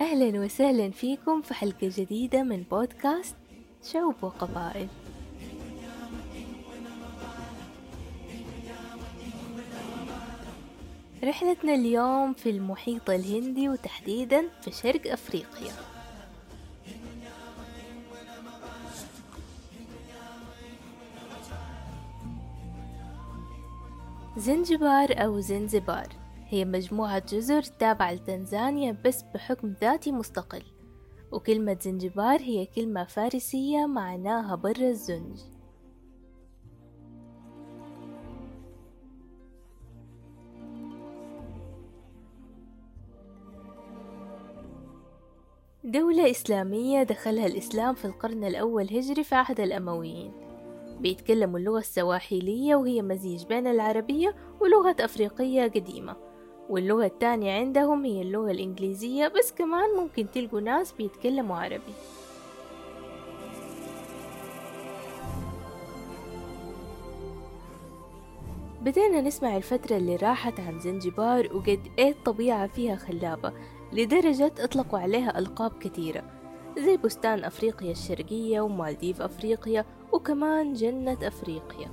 أهلا وسهلا فيكم في حلقة جديدة من بودكاست شعوب وقبائل رحلتنا اليوم في المحيط الهندي وتحديدا في شرق أفريقيا. زنجبار أو زنزبار هي مجموعة جزر تابعة لتنزانيا بس بحكم ذاتي مستقل وكلمة زنجبار هي كلمة فارسية معناها بر الزنج. دولة إسلامية دخلها الإسلام في القرن الأول هجري في عهد الأمويين. بيتكلموا اللغة السواحيلية وهي مزيج بين العربية ولغة أفريقية قديمة. واللغة التانية عندهم هي اللغة الإنجليزية بس كمان ممكن تلقوا ناس بيتكلموا عربي. بدينا نسمع الفترة اللي راحت عن زنجبار وقد إيه الطبيعة فيها خلابة. لدرجة أطلقوا عليها ألقاب كثيرة زي بستان أفريقيا الشرقية ومالديف أفريقيا وكمان جنة أفريقيا.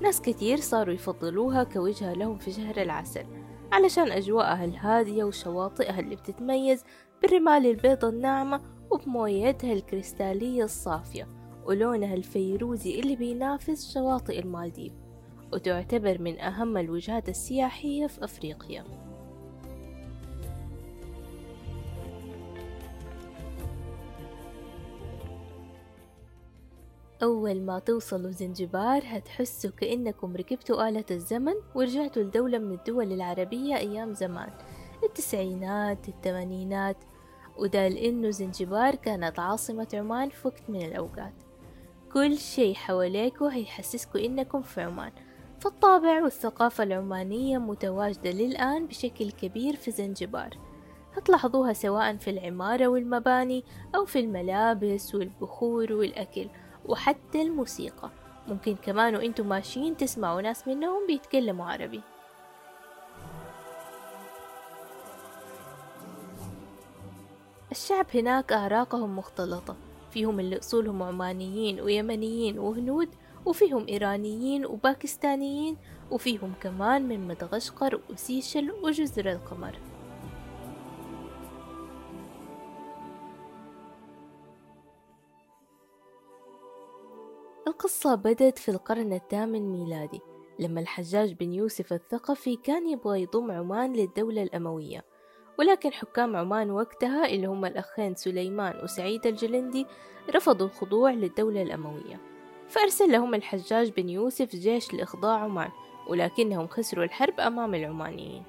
ناس كتير صاروا يفضلوها كوجهة لهم في شهر العسل علشان أجواءها الهادية وشواطئها اللي بتتميز بالرمال البيضة الناعمة وبمويتها الكريستالية الصافية ولونها الفيروزي اللي بينافس شواطئ المالديف وتعتبر من أهم الوجهات السياحية في أفريقيا. أول ما توصلوا زنجبار هتحسوا كأنكم ركبتوا آلة الزمن ورجعتوا لدولة من الدول العربية أيام زمان التسعينات الثمانينات وده لأنه زنجبار كانت عاصمة عمان في وقت من الأوقات. كل شي حواليكوا هيحسسكوا إنكم في عمان. فالطابع والثقافة العمانية متواجدة للآن بشكل كبير في زنجبار. هتلاحظوها سواء في العمارة والمباني أو في الملابس والبخور والأكل. وحتى الموسيقى. ممكن كمان وإنتم ماشيين تسمعوا ناس منهم بيتكلموا عربي. الشعب هناك أعراقهم مختلطة. فيهم اللي أصولهم عمانيين ويمنيين وهنود وفيهم إيرانيين وباكستانيين وفيهم كمان من مدغشقر وسيشل وجزر القمر. القصة بدت في القرن الثامن ميلادي لما الحجاج بن يوسف الثقفي كان يبغى يضم عمان للدولة الأموية. ولكن حكام عمان وقتها اللي هم الأخين سليمان وسعيد الجلندي رفضوا الخضوع للدولة الأموية. فأرسل لهم الحجاج بن يوسف جيش لإخضاع عمان ولكنهم خسروا الحرب أمام العمانيين.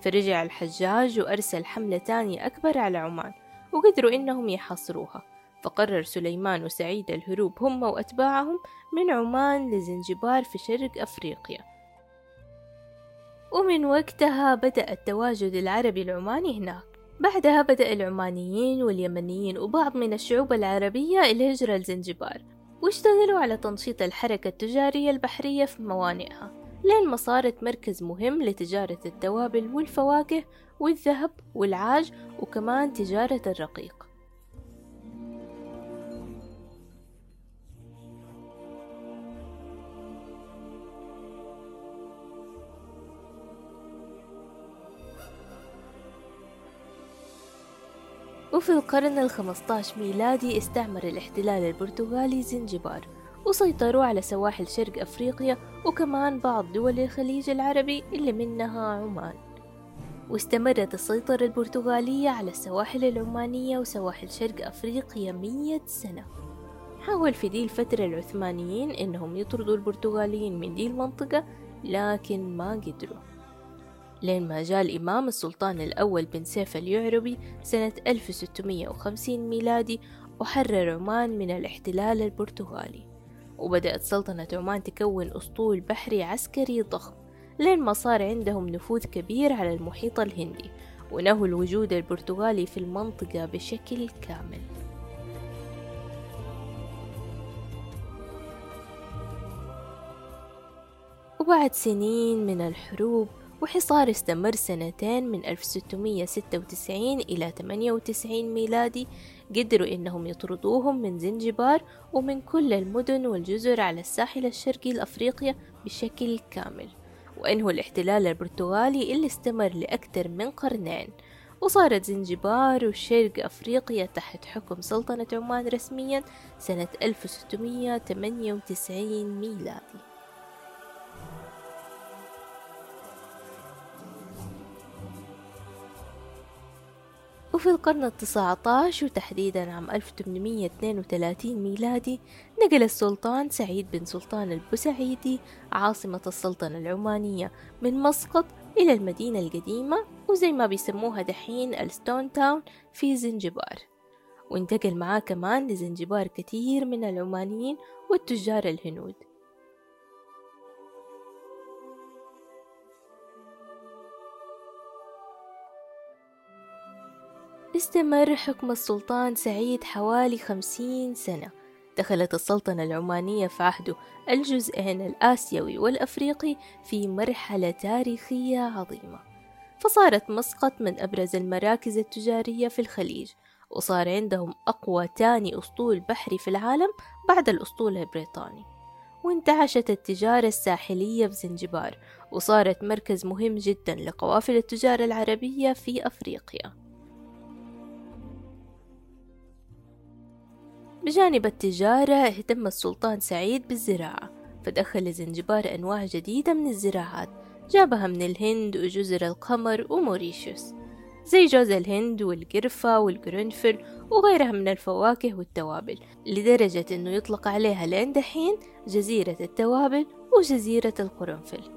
فرجع الحجاج وأرسل حملة تانية أكبر على عمان وقدروا إنهم يحاصروها. فقرر سليمان وسعيد الهروب هم وأتباعهم من عمان لزنجبار في شرق أفريقيا. ومن وقتها بدأ التواجد العربي العماني هناك. بعدها بدأ العمانيين واليمنيين وبعض من الشعوب العربية الهجرة لزنجبار واشتغلوا على تنشيط الحركة التجارية البحرية في موانئها. لين ما صارت مركز مهم لتجارة التوابل والفواكه والذهب والعاج وكمان تجارة الرقيق. وفي القرن الخمسطاش ميلادي استعمر الاحتلال البرتغالي زنجبار وسيطروا على سواحل شرق أفريقيا وكمان بعض دول الخليج العربي اللي منها عمان. واستمرت السيطرة البرتغالية على السواحل العمانية وسواحل شرق أفريقيا مية سنة. حاول في دي الفترة العثمانيين إنهم يطردوا البرتغاليين من دي المنطقة لكن ما قدروا. لين ما جاء الإمام السلطان الأول بن سيف اليعربي سنة 1650 ميلادي وحرر عمان من الاحتلال البرتغالي. وبدأت سلطنة عمان تكون أسطول بحري عسكري ضخم لين ما صار عندهم نفوذ كبير على المحيط الهندي ونهوا الوجود البرتغالي في المنطقة بشكل كامل. وبعد سنين من الحروب وحصار استمر سنتين من 1696 إلى 98 ميلادي. قدروا إنهم يطردوهم من زنجبار ومن كل المدن والجزر على الساحل الشرقي لأفريقيا بشكل كامل. وأنهوا الاحتلال البرتغالي اللي استمر لأكثر من قرنين. وصارت زنجبار وشرق أفريقيا تحت حكم سلطنة عمان رسميا سنة 1698 ميلادي. وفي القرن التسعة عشر وتحديدا عام 1832 ميلادي نقل السلطان سعيد بن سلطان البوسعيدي عاصمة السلطنة العمانية من مسقط إلى المدينة القديمة وزي ما بيسموها دحين الستون تاون في زنجبار. وانتقل معاه كمان لزنجبار كثير من العمانيين والتجار الهنود. استمر حكم السلطان سعيد حوالي خمسين سنة. دخلت السلطنة العمانية في عهده الجزئين الآسيوي والأفريقي في مرحلة تاريخية عظيمة. فصارت مسقط من أبرز المراكز التجارية في الخليج وصار عندهم أقوى تاني أسطول بحري في العالم بعد الأسطول البريطاني. وانتعشت التجارة الساحلية في زنجبار وصارت مركز مهم جدا لقوافل التجارة العربية في أفريقيا. بجانب التجارة اهتم السلطان سعيد بالزراعة فدخل زنجبار أنواع جديدة من الزراعات جابها من الهند وجزر القمر وموريشيوس. زي جوز الهند والقرفة والقرنفل وغيرها من الفواكه والتوابل لدرجة أنه يطلق عليها لين دحين جزيرة التوابل وجزيرة القرنفل.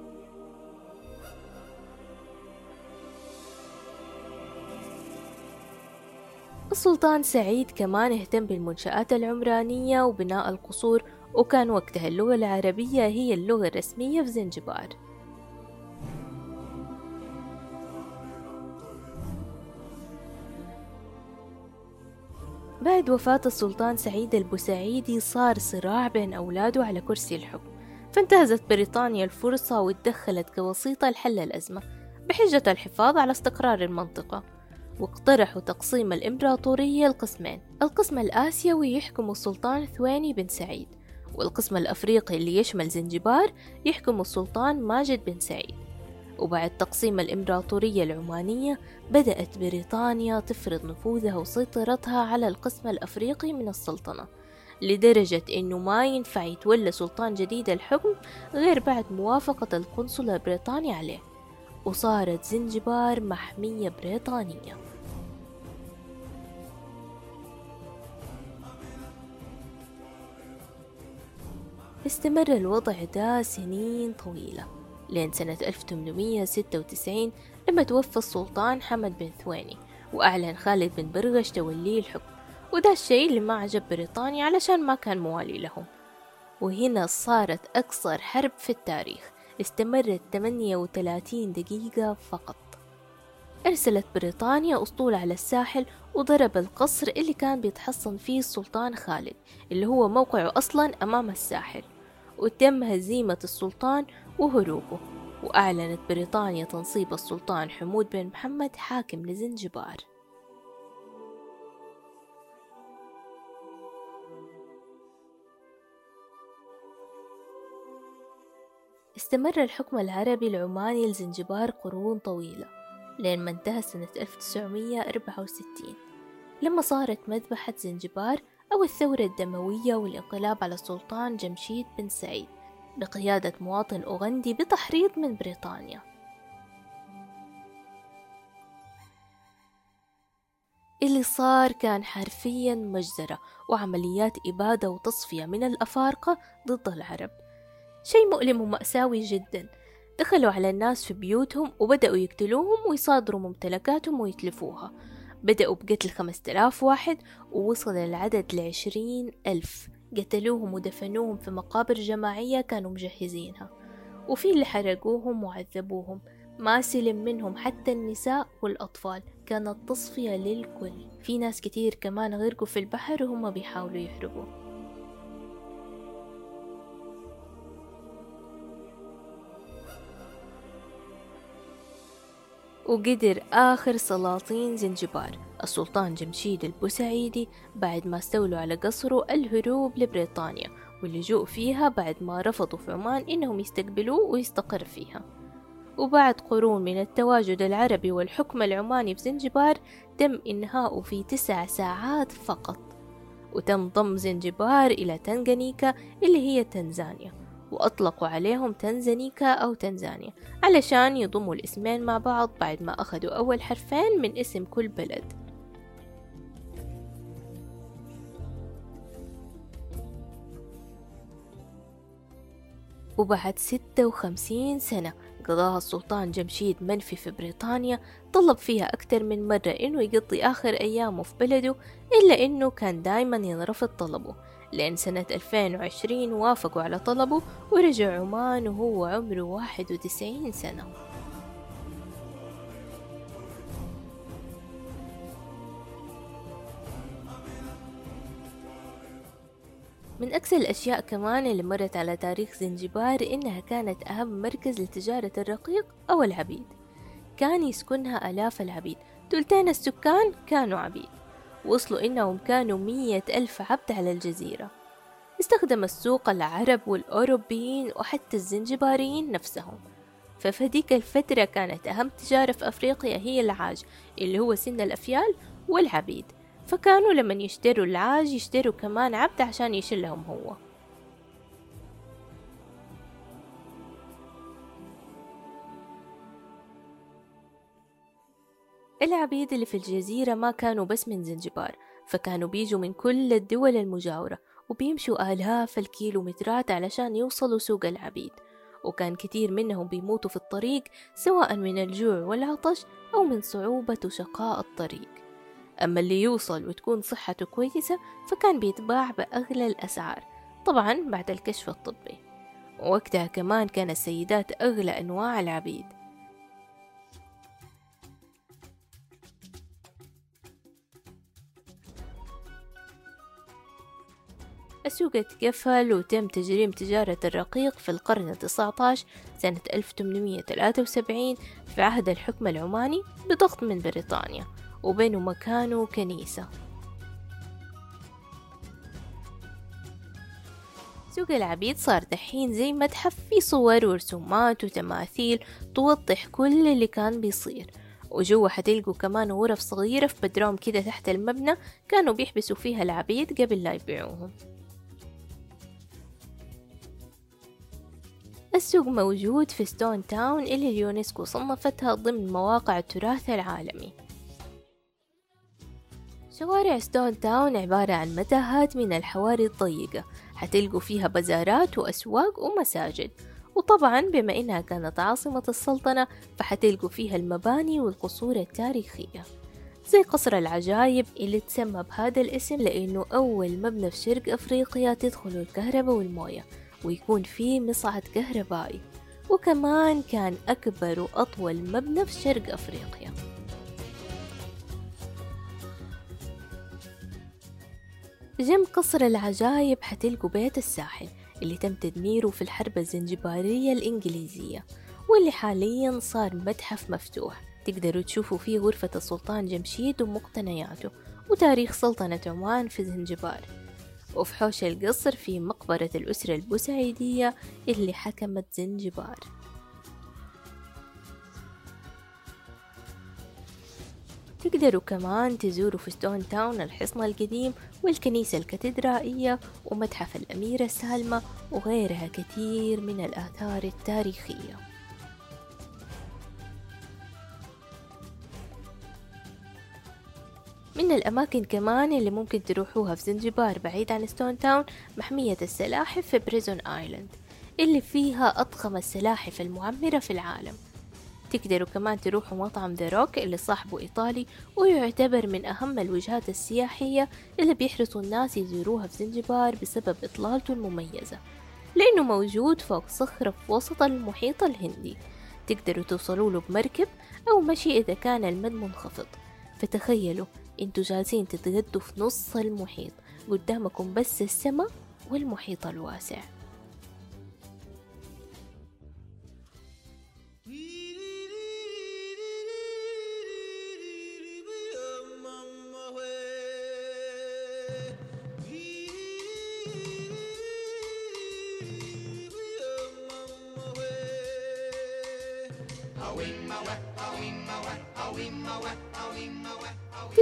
السلطان سعيد كمان اهتم بالمنشآت العمرانية وبناء القصور وكان وقتها اللغة العربية هي اللغة الرسمية في زنجبار. بعد وفاة السلطان سعيد البوسعيدي صار صراع بين أولاده على كرسي الحكم فانتهزت بريطانيا الفرصة واتدخلت كوسيطة لحل الأزمة بحجة الحفاظ على استقرار المنطقة. واقترحوا تقسيم الإمبراطورية لقسمين. القسم الآسيوي يحكم السلطان ثويني بن سعيد والقسم الأفريقي اللي يشمل زنجبار يحكم السلطان ماجد بن سعيد. وبعد تقسيم الإمبراطورية العمانية بدأت بريطانيا تفرض نفوذها وسيطرتها على القسم الأفريقي من السلطنة لدرجة إنه ما ينفع يتولى سلطان جديد الحكم غير بعد موافقة القنصل البريطاني عليه. وصارت زنجبار محمية بريطانية. استمر الوضع ده سنين طويلة لين سنة 1896 لما توفى السلطان حمد بن ثويني وأعلن خالد بن برغش توليه الحكم. وده الشيء اللي ما عجب بريطانيا علشان ما كان موالي لهم. وهنا صارت أقصر حرب في التاريخ استمرت 38 دقيقة فقط. أرسلت بريطانيا أسطول على الساحل وضرب القصر اللي كان بيتحصن فيه السلطان خالد اللي هو موقعه أصلا أمام الساحل. وتم هزيمة السلطان وهروبه وأعلنت بريطانيا تنصيب السلطان حمود بن محمد حاكم لزنجبار. استمر الحكم العربي العماني لزنجبار قرون طويلة لين ما انتهى سنة 1964 لما صارت مذبحة زنجبار أو الثورة الدموية والانقلاب على السلطان جمشيد بن سعيد بقيادة مواطن أوغندي بتحريض من بريطانيا. اللي صار كان حرفيا مجزرة وعمليات إبادة وتصفية من الأفارقة ضد العرب. شيء مؤلم ومأساوي جدا. دخلوا على الناس في بيوتهم وبدأوا يقتلوهم ويصادروا ممتلكاتهم ويتلفوها. بدأوا بقتل خمسة آلاف واحد ووصل العدد لعشرين ألف. قتلوهم ودفنوهم في مقابر جماعية كانوا مجهزينها. وفي اللي حرقوهم وعذبوهم. ما سلم منهم حتى النساء والأطفال. كانت تصفية للكل. في ناس كتير كمان غرقوا في البحر وهم بيحاولوا يهربوا وقدر آخر سلاطين زنجبار. السلطان جمشيد البوسعيدي بعد ما استولوا على قصره الهروب لبريطانيا واللجوء فيها بعد ما رفضوا في عمان إنهم يستقبلوه ويستقر فيها. وبعد قرون من التواجد العربي والحكم العماني في زنجبار تم إنهاؤه في تسع ساعات فقط. وتم ضم زنجبار إلى تنغانيكا اللي هي تنزانيا. وأطلقوا عليهم تنزانيكا أو تنزانيا علشان يضموا الاسمين مع بعض بعد ما أخذوا أول حرفين من اسم كل بلد. وبعد ستة وخمسين سنة قضاها السلطان جمشيد منفي في بريطانيا طلب فيها أكثر من مرة إنه يقضي آخر أيامه في بلده إلا إنه كان دايما ينرفض طلبه. لأن سنة 2020 وافقوا على طلبه ورجع عمان وهو عمره 91 سنة. من أكثر الأشياء كمان اللي مرت على تاريخ زنجبار إنها كانت أهم مركز لتجارة الرقيق أو العبيد. كان يسكنها آلاف العبيد. تلتين السكان كانوا عبيد. وصلوا إنهم كانوا مية ألف عبد على الجزيرة. استخدم السوق العرب والأوروبيين وحتى الزنجباريين نفسهم. ففي هذيك الفترة كانت أهم تجارة في أفريقيا هي العاج اللي هو سن الأفيال والعبيد. فكانوا لما يشتروا العاج يشتروا كمان عبد عشان يشلهم هو. العبيد اللي في الجزيرة ما كانوا بس من زنجبار فكانوا بيجوا من كل الدول المجاورة وبيمشوا آلاف الكيلومترات علشان يوصلوا سوق العبيد. وكان كتير منهم بيموتوا في الطريق سواء من الجوع والعطش أو من صعوبة وشقاء الطريق. أما اللي يوصل وتكون صحته كويسة فكان بيتباع بأغلى الأسعار طبعا بعد الكشف الطبي. وقتها كمان كان السيدات أغلى أنواع العبيد. السوق اتقفل وتم تجريم تجارة الرقيق في القرن التسعة عشر سنة 1873 في عهد الحكم العماني بضغط من بريطانيا وبينه مكانه كنيسة. سوق العبيد صار دحين زي متحف فيه صور ورسومات وتماثيل توضح كل اللي كان بيصير. وجوا حتلقوا كمان غرف صغيرة في بدروم كده تحت المبنى كانوا بيحبسوا فيها العبيد قبل لا يبيعوهم. السوق موجود في Stone Town اللي اليونسكو صنفتها ضمن مواقع التراث العالمي. شوارع Stone Town عبارة عن متاهات من الحواري الضيقة حتلقوا فيها بزارات وأسواق ومساجد. وطبعا بما إنها كانت عاصمة السلطنة فحتلقوا فيها المباني والقصور التاريخية. زي قصر العجايب اللي تسمى بهذا الاسم لأنه أول مبنى في شرق أفريقيا تدخل الكهرباء والموية. ويكون فيه مصعد كهربائي وكمان كان أكبر وأطول مبنى في شرق أفريقيا. جنب قصر العجايب حتلقوا بيت الساحل اللي تم تدميره في الحرب الزنجبارية الإنجليزية واللي حاليا صار متحف مفتوح. تقدروا تشوفوا فيه غرفة السلطان جمشيد ومقتنياته وتاريخ سلطنة عمان في زنجبار. وفي حوش القصر في مقبرة الأسرة البوسعيدية اللي حكمت زنجبار. تقدروا كمان تزوروا في ستون تاون الحصن القديم والكنيسة الكاتدرائية ومتحف الأميرة سالمة وغيرها كثير من الآثار التاريخية. من الأماكن كمان اللي ممكن تروحوها في زنجبار بعيد عن Stone Town محمية السلاحف في Prison Island اللي فيها أضخم السلاحف المعمرة في العالم. تقدروا كمان تروحوا مطعم The Rock اللي صاحبه إيطالي ويعتبر من أهم الوجهات السياحية اللي بيحرصوا الناس يزوروها في زنجبار بسبب إطلالته المميزة لأنه موجود فوق صخرة في وسط المحيط الهندي. تقدروا توصلوا له بمركب أو مشي إذا كان المد منخفض. فتخيلوا أنتوا جالسين تتغدوا في نص المحيط قدامكم بس السماء والمحيط الواسع.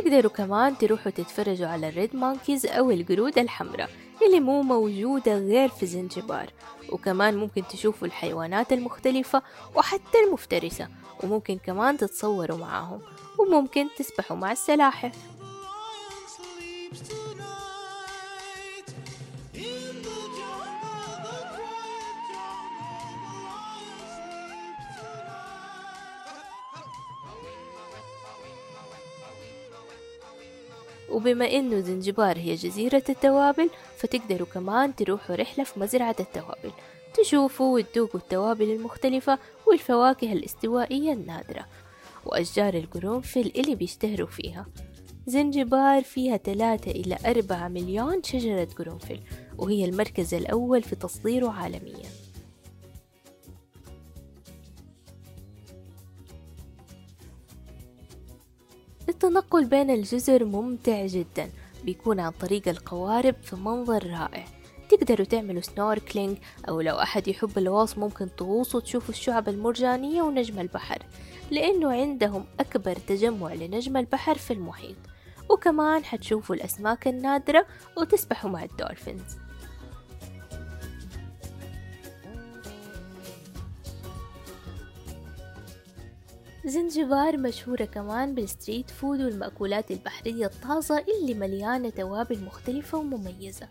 تقدروا كمان تروحوا تتفرجوا على ال red monkeys أو القرود الحمراء اللي مو موجودة غير في زنجبار. وكمان ممكن تشوفوا الحيوانات المختلفة وحتى المفترسة وممكن كمان تتصوروا معاهم وممكن تسبحوا مع السلاحف. وبما إنه زنجبار هي جزيرة التوابل فتقدروا كمان تروحوا رحلة في مزرعة التوابل. تشوفوا وتذوقوا التوابل المختلفة والفواكه الاستوائية النادرة وأشجار القرنفل اللي بيشتهروا فيها. زنجبار فيها ثلاثة إلى أربعة مليون شجرة قرنفل وهي المركز الأول في تصديره عالمياً. التنقل بين الجزر ممتع جدا بيكون عن طريق القوارب في منظر رائع. تقدروا تعملوا snorkeling أو لو أحد يحب الغوص ممكن تغوصوا تشوفوا الشعب المرجانية ونجم البحر لأنه عندهم أكبر تجمع لنجم البحر في المحيط. وكمان حتشوفوا الأسماك النادرة وتسبحوا مع ال dolphins. زنجبار مشهورة كمان بال street food والمأكولات البحرية الطازة اللي مليانة توابل مختلفة ومميزة.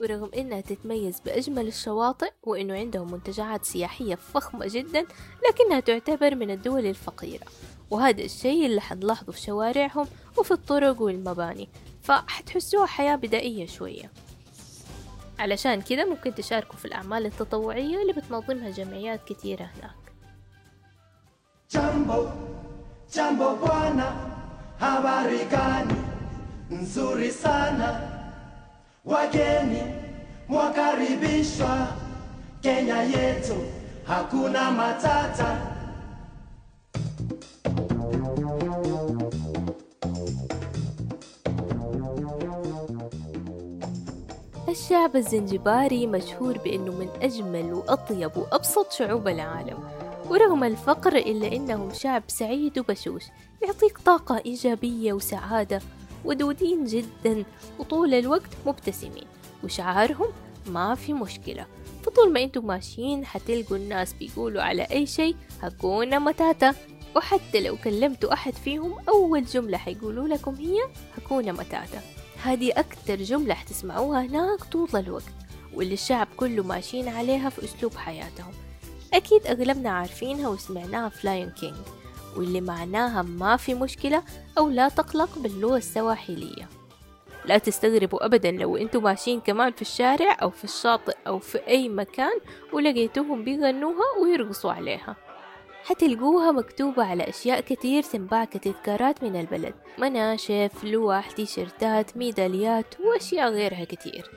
ورغم إنها تتميز بأجمل الشواطئ وإنه عندهم منتجعات سياحية فخمة جدا لكنها تعتبر من الدول الفقيرة. وهذا الشيء اللي حنلاحظه في شوارعهم وفي الطرق والمباني. فحتحسوها حياة بدائية شوية. علشان كده ممكن تشاركوا في الأعمال التطوعية اللي بتنظمها جمعيات كتيرة هناك. Jambo, jambo bwana, habari gani? Nzuri sana, wageni mwakaribishwa Kenya yetu, hakuna matata. الشعب الزنجباري مشهور بأنه من أجمل وأطيب وأبسط شعوب العالم ورغم الفقر إلا إنهم شعب سعيد وبشوش يعطيك طاقة إيجابية وسعادة ودودين جدا وطول الوقت مبتسمين وشعارهم ما في مشكلة. فطول ما أنتم ماشيين حتلقوا الناس بيقولوا على أي شيء هكونا متاتا. وحتى لو كلمتوا أحد فيهم أول جملة حيقولوا لكم هي هكونا متاتا. هذه أكتر جملة حتسمعوها هناك طول الوقت واللي الشعب كله ماشيين عليها في أسلوب حياتهم. أكيد أغلبنا عارفينها وسمعناها في Lion King واللي معناها ما في مشكلة أو لا تقلق باللغة السواحلية لا تستغربوا أبدا لو أنتوا ماشيين كمان في الشارع أو في الشاطئ أو في أي مكان ولقيتوهم بيغنوها ويرقصوا عليها. حتلقوها مكتوبة على أشياء كتير تنباع كتذكارات من البلد مناشف لوح تيشيرتات ميداليات وأشياء غيرها كتير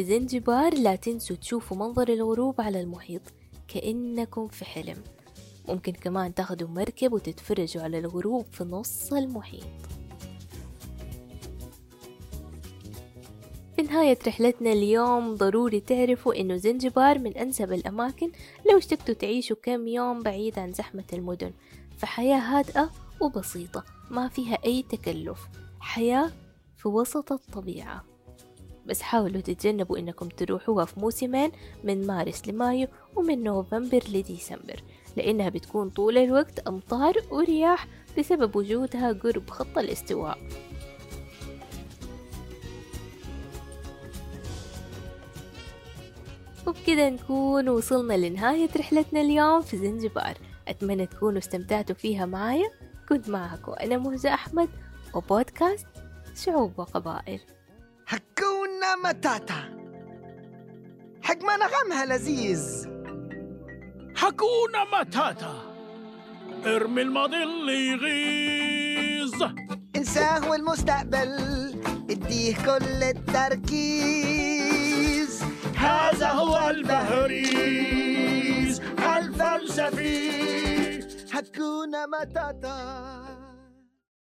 في زنجبار لا تنسوا تشوفوا منظر الغروب على المحيط كأنكم في حلم. ممكن كمان تاخدوا مركب وتتفرجوا على الغروب في نص المحيط. في نهاية رحلتنا اليوم ضروري تعرفوا إنه زنجبار من أنسب الأماكن لو اشتقتوا تعيشوا كم يوم بعيد عن زحمة المدن. فحياة هادئة وبسيطة ما فيها أي تكلف. حياة في وسط الطبيعة. بس حاولوا تتجنبوا إنكم تروحوها في موسمين من مارس لمايو ومن نوفمبر لديسمبر لأنها بتكون طول الوقت أمطار ورياح بسبب وجودها قرب خط الاستواء. وبكده نكون وصلنا لنهاية رحلتنا اليوم في زنجبار. أتمنى تكونوا استمتعتوا فيها معايا. كنت معكم أنا مهزة أحمد وبودكاست شعوب وقبائل. متاتا حق ما نغمها لذيذ حكونا متاتا ارمي الماضي اللي يغيظ. انساه والمستقبل اديه كل التركيز. هذا هو البهريز الفلسفي حكونا متاتا